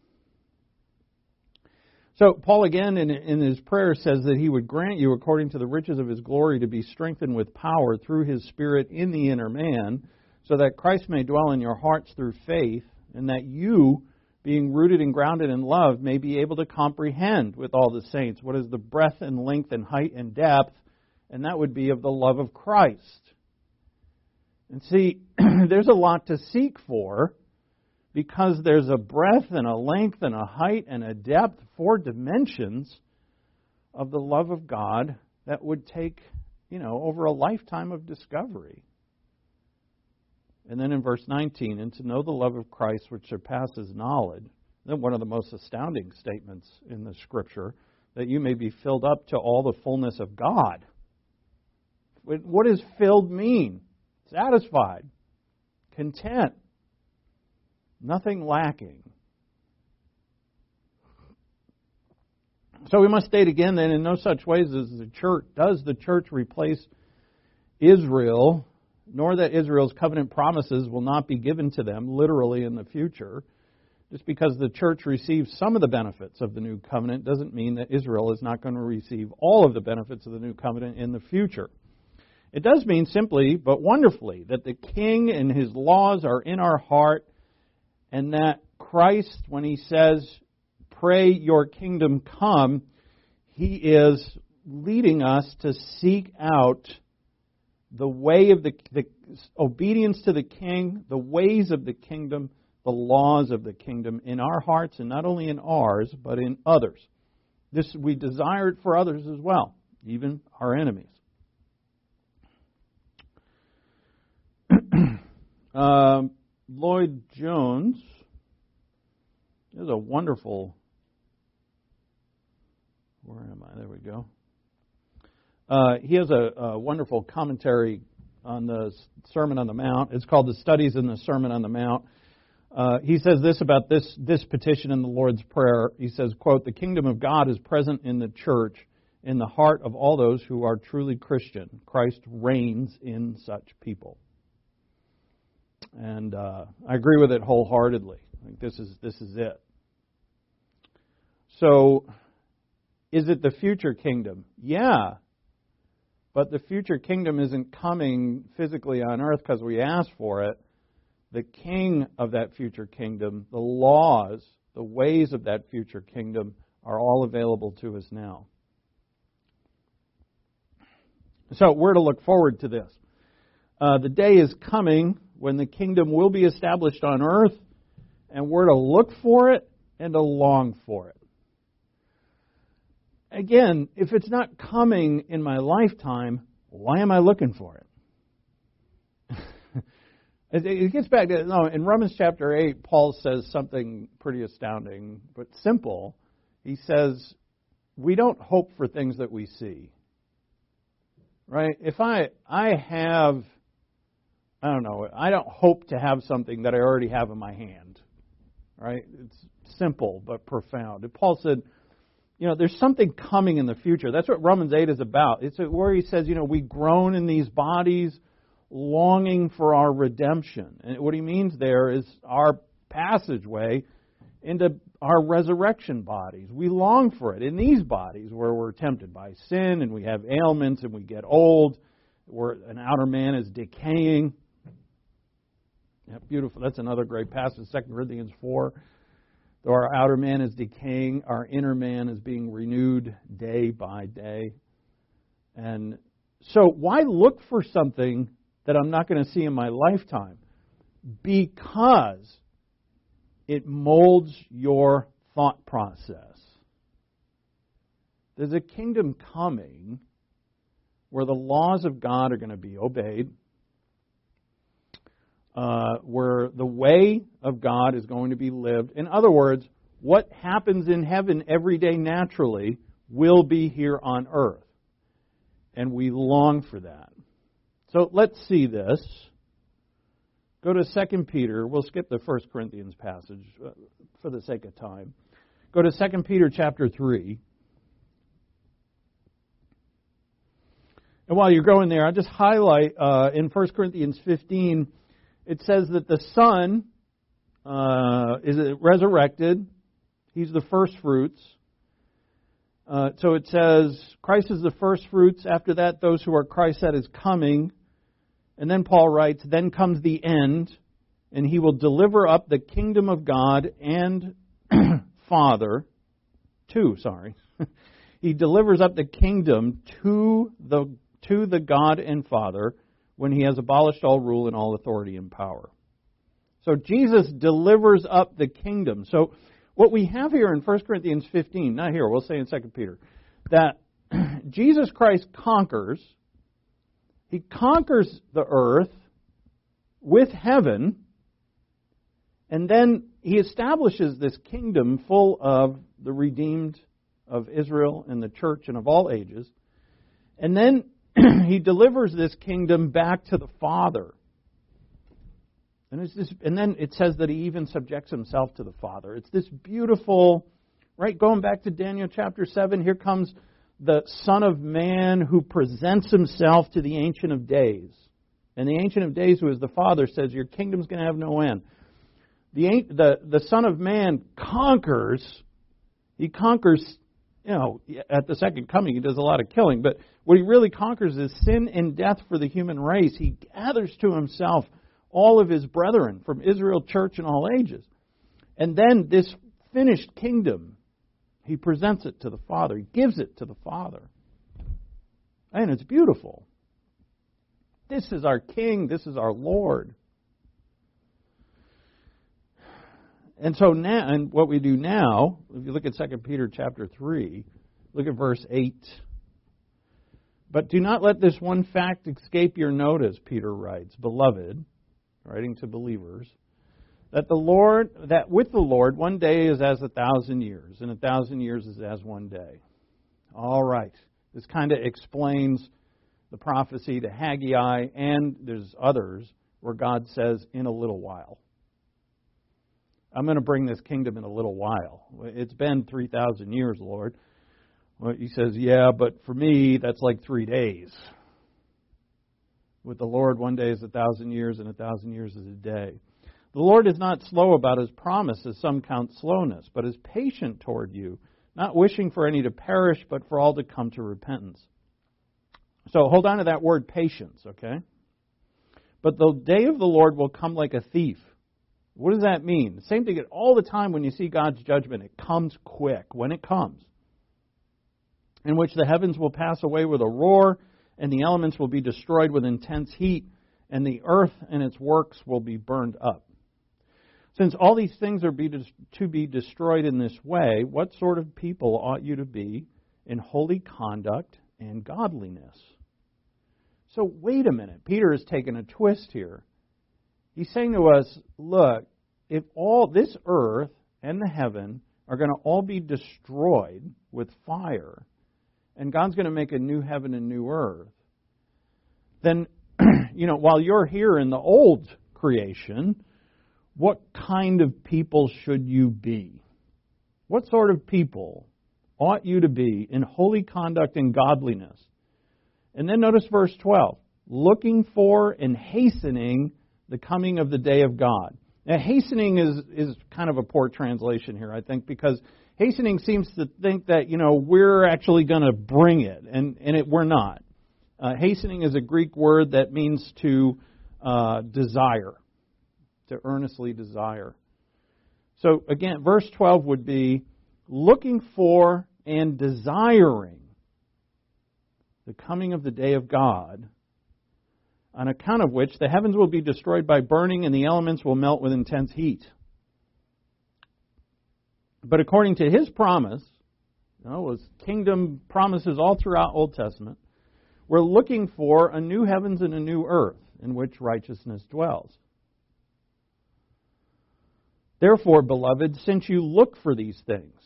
So, Paul again in, in his prayer says that he would grant you, according to the riches of his glory, to be strengthened with power through his Spirit in the inner man, so that Christ may dwell in your hearts through faith, and that you, being rooted and grounded in love, may be able to comprehend with all the saints what is the breadth and length and height and depth, and that would be of the love of Christ. And see, there's a lot to seek for because there's a breadth and a length and a height and a depth, four dimensions of the love of God that would take, you know, over a lifetime of discovery. And then in verse 19, and to know the love of Christ which surpasses knowledge, then one of the most astounding statements in the scripture, that you may be filled up to all the fullness of God. What does filled mean? Satisfied, content, nothing lacking. So we must state again that in no such ways as the church does the church replace Israel, nor that Israel's covenant promises will not be given to them literally in the future. Just because the church receives some of the benefits of the new covenant doesn't mean that Israel is not going to receive all of the benefits of the new covenant in the future. It does mean simply, but wonderfully, that the king and his laws are in our heart and that Christ, when he says, Pray your kingdom come, he is leading us to seek out the way of the, the obedience to the king, the ways of the kingdom, the laws of the kingdom in our hearts, and not only in ours, but in others. This we desire it for others as well, even our enemies. um, Lloyd Jones is a wonderful. Where am I? There we go. Uh, he has a, a, wonderful commentary on the Sermon on the Mount. It's called the Studies in the Sermon on the Mount. Uh, he says this about this this petition in the Lord's Prayer. He says, "quote The kingdom of God is present in the church, in the heart of all those who are truly Christian. Christ reigns in such people." And uh, I agree with it wholeheartedly. I think this is this is it. So, is it the future kingdom? Yeah, but the future kingdom isn't coming physically on earth because we asked for it. The king of that future kingdom, the laws, the ways of that future kingdom are all available to us now. So we're to look forward to this. Uh, the day is coming when the kingdom will be established on earth, and we're to look for it and to long for it again, if it's not coming in my lifetime, why am I looking for it? it gets back to no, in Romans chapter 8, Paul says something pretty astounding, but simple. He says, We don't hope for things that we see. Right? If I I have I don't know, I don't hope to have something that I already have in my hand. Right? It's simple but profound. Paul said, you know, there's something coming in the future. That's what Romans 8 is about. It's where he says, you know, we groan in these bodies longing for our redemption. And what he means there is our passageway into our resurrection bodies. We long for it in these bodies where we're tempted by sin and we have ailments and we get old, where an outer man is decaying. Yeah, beautiful. That's another great passage, 2 Corinthians 4. Though our outer man is decaying, our inner man is being renewed day by day. And so, why look for something that I'm not going to see in my lifetime? Because it molds your thought process. There's a kingdom coming where the laws of God are going to be obeyed, uh, where the way of God is going to be lived. In other words, what happens in heaven every day naturally will be here on earth. And we long for that. So let's see this. Go to 2 Peter. We'll skip the 1 Corinthians passage uh, for the sake of time. Go to 2 Peter chapter 3. And while you're going there, I'll just highlight uh, in 1 Corinthians 15 it says that the Son uh, is resurrected. He's the first fruits. Uh, so it says, Christ is the first fruits. After that, those who are Christ that is coming. And then Paul writes, Then comes the end, and he will deliver up the kingdom of God and Father, to, sorry. he delivers up the kingdom to the, to the God and Father when he has abolished all rule and all authority and power. So Jesus delivers up the kingdom. So what we have here in 1 Corinthians 15, not here, we'll say in 2 Peter, that Jesus Christ conquers, he conquers the earth with heaven, and then he establishes this kingdom full of the redeemed of Israel and the church and of all ages. And then he delivers this kingdom back to the Father. And, this, and then it says that he even subjects himself to the Father. It's this beautiful, right? Going back to Daniel chapter 7, here comes the Son of Man who presents himself to the Ancient of Days. And the Ancient of Days, who is the Father, says, Your kingdom's going to have no end. The, the, the Son of Man conquers, he conquers you know, at the second coming, he does a lot of killing, but what he really conquers is sin and death for the human race. He gathers to himself all of his brethren from Israel, church, and all ages. And then this finished kingdom, he presents it to the Father. He gives it to the Father. And it's beautiful. This is our King. This is our Lord. And so now, and what we do now, if you look at 2 Peter chapter 3, look at verse 8. But do not let this one fact escape your notice, Peter writes, beloved, writing to believers, that the Lord, that with the Lord, one day is as a thousand years, and a thousand years is as one day. All right. This kind of explains the prophecy to Haggai, and there's others where God says, in a little while. I'm going to bring this kingdom in a little while. It's been 3,000 years, Lord. Well, he says, Yeah, but for me, that's like three days. With the Lord, one day is a thousand years, and a thousand years is a day. The Lord is not slow about his promise, as some count slowness, but is patient toward you, not wishing for any to perish, but for all to come to repentance. So hold on to that word patience, okay? But the day of the Lord will come like a thief. What does that mean? Same thing all the time when you see God's judgment. It comes quick when it comes. In which the heavens will pass away with a roar, and the elements will be destroyed with intense heat, and the earth and its works will be burned up. Since all these things are be to be destroyed in this way, what sort of people ought you to be in holy conduct and godliness? So, wait a minute. Peter has taken a twist here. He's saying to us, look, if all this earth and the heaven are going to all be destroyed with fire, and God's going to make a new heaven and new earth, then, you know, while you're here in the old creation, what kind of people should you be? What sort of people ought you to be in holy conduct and godliness? And then notice verse 12 looking for and hastening the coming of the day of God. Now, hastening is, is kind of a poor translation here, I think, because hastening seems to think that, you know, we're actually going to bring it, and, and it, we're not. Uh, hastening is a Greek word that means to uh, desire, to earnestly desire. So, again, verse 12 would be looking for and desiring the coming of the day of God on account of which the heavens will be destroyed by burning and the elements will melt with intense heat. But according to his promise, you know, his kingdom promises all throughout Old Testament, we're looking for a new heavens and a new earth in which righteousness dwells. Therefore, beloved, since you look for these things,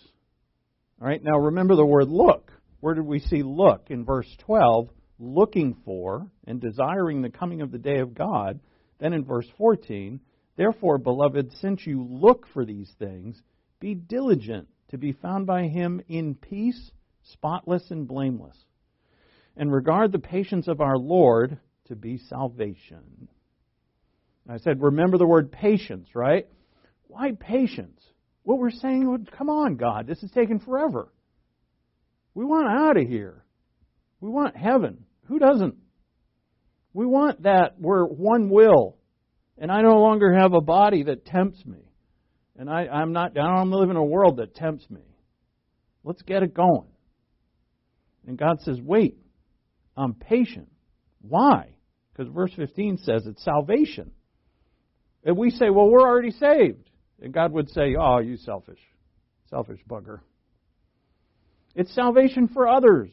all right, now remember the word look. Where did we see look? In verse 12, looking for and desiring the coming of the day of God. Then in verse 14, therefore, beloved, since you look for these things, be diligent to be found by him in peace, spotless and blameless. And regard the patience of our Lord to be salvation. I said, remember the word patience, right? Why patience? What we're saying, oh, come on, God, this is taking forever. We want out of here. We want heaven. Who doesn't? We want that we're one will, and I no longer have a body that tempts me, and I, I'm not. I don't live in a world that tempts me. Let's get it going. And God says, "Wait, I'm patient. Why? Because verse 15 says it's salvation. And we say, well, we're already saved. And God would say, oh, you selfish, selfish bugger. It's salvation for others.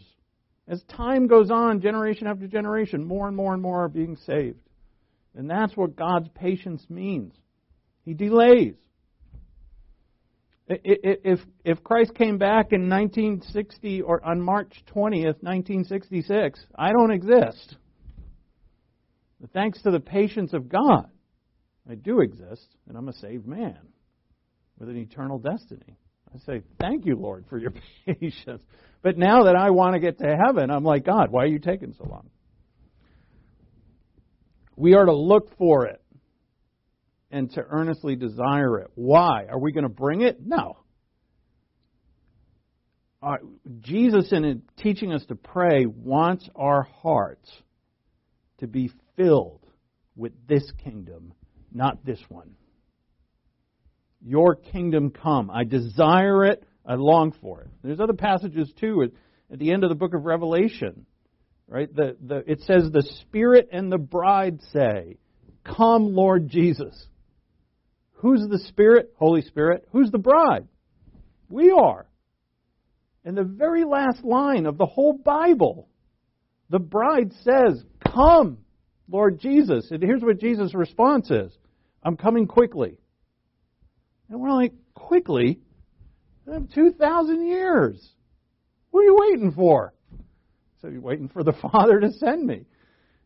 As time goes on, generation after generation, more and more and more are being saved. And that's what God's patience means. He delays. If, if Christ came back in 1960 or on March 20th, 1966, I don't exist. But thanks to the patience of God, I do exist, and I'm a saved man with an eternal destiny. I say, Thank you, Lord, for your patience. But now that I want to get to heaven, I'm like, God, why are you taking so long? We are to look for it and to earnestly desire it. Why? Are we going to bring it? No. Uh, Jesus, in teaching us to pray, wants our hearts to be filled with this kingdom, not this one. Your kingdom come. I desire it. I long for it. There's other passages too at, the end of the book of Revelation Right? The, the, it says, The Spirit and the bride say, Come, Lord Jesus. Who's the Spirit? Holy Spirit. Who's the bride? We are. And the very last line of the whole Bible, the bride says, Come, Lord Jesus. And here's what Jesus' response is I'm coming quickly. And we're like, Quickly? 2,000 years. What are you waiting for? So you're waiting for the Father to send me.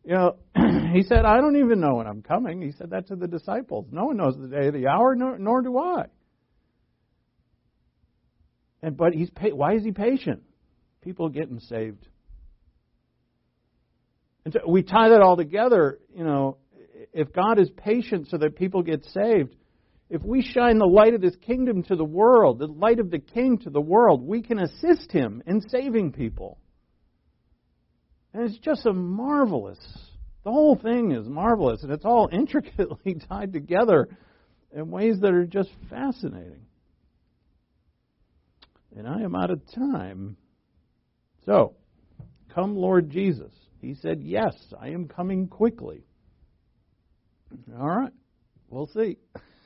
You know, he said, I don't even know when I'm coming. He said that to the disciples. No one knows the day or the hour, nor, nor do I. And but he's pa- why is he patient? People getting saved. And so we tie that all together, you know, if God is patient so that people get saved, if we shine the light of his kingdom to the world, the light of the king to the world, we can assist him in saving people. And it's just a marvelous, the whole thing is marvelous, and it's all intricately tied together in ways that are just fascinating. And I am out of time. So, come, Lord Jesus. He said, Yes, I am coming quickly. All right, we'll see.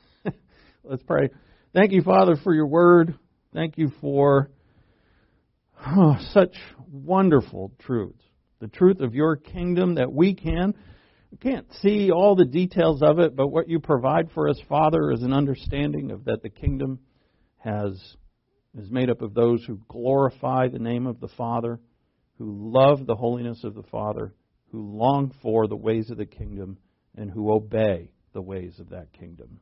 Let's pray. Thank you, Father, for your word. Thank you for oh, such wonderful truths. The truth of your kingdom that we can. We can't see all the details of it, but what you provide for us, Father, is an understanding of that the kingdom has is made up of those who glorify the name of the Father, who love the holiness of the Father, who long for the ways of the kingdom, and who obey the ways of that kingdom.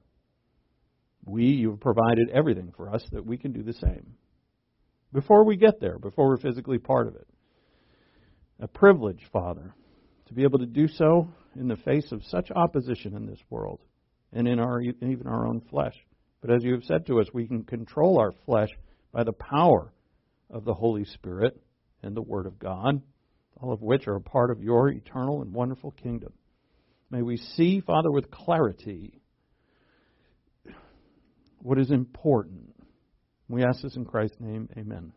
We, you've provided everything for us that we can do the same. Before we get there, before we're physically part of it. A privilege, Father, to be able to do so in the face of such opposition in this world and in our even our own flesh. But as you have said to us, we can control our flesh by the power of the Holy Spirit and the Word of God, all of which are a part of your eternal and wonderful kingdom. May we see, Father, with clarity what is important. We ask this in Christ's name. Amen.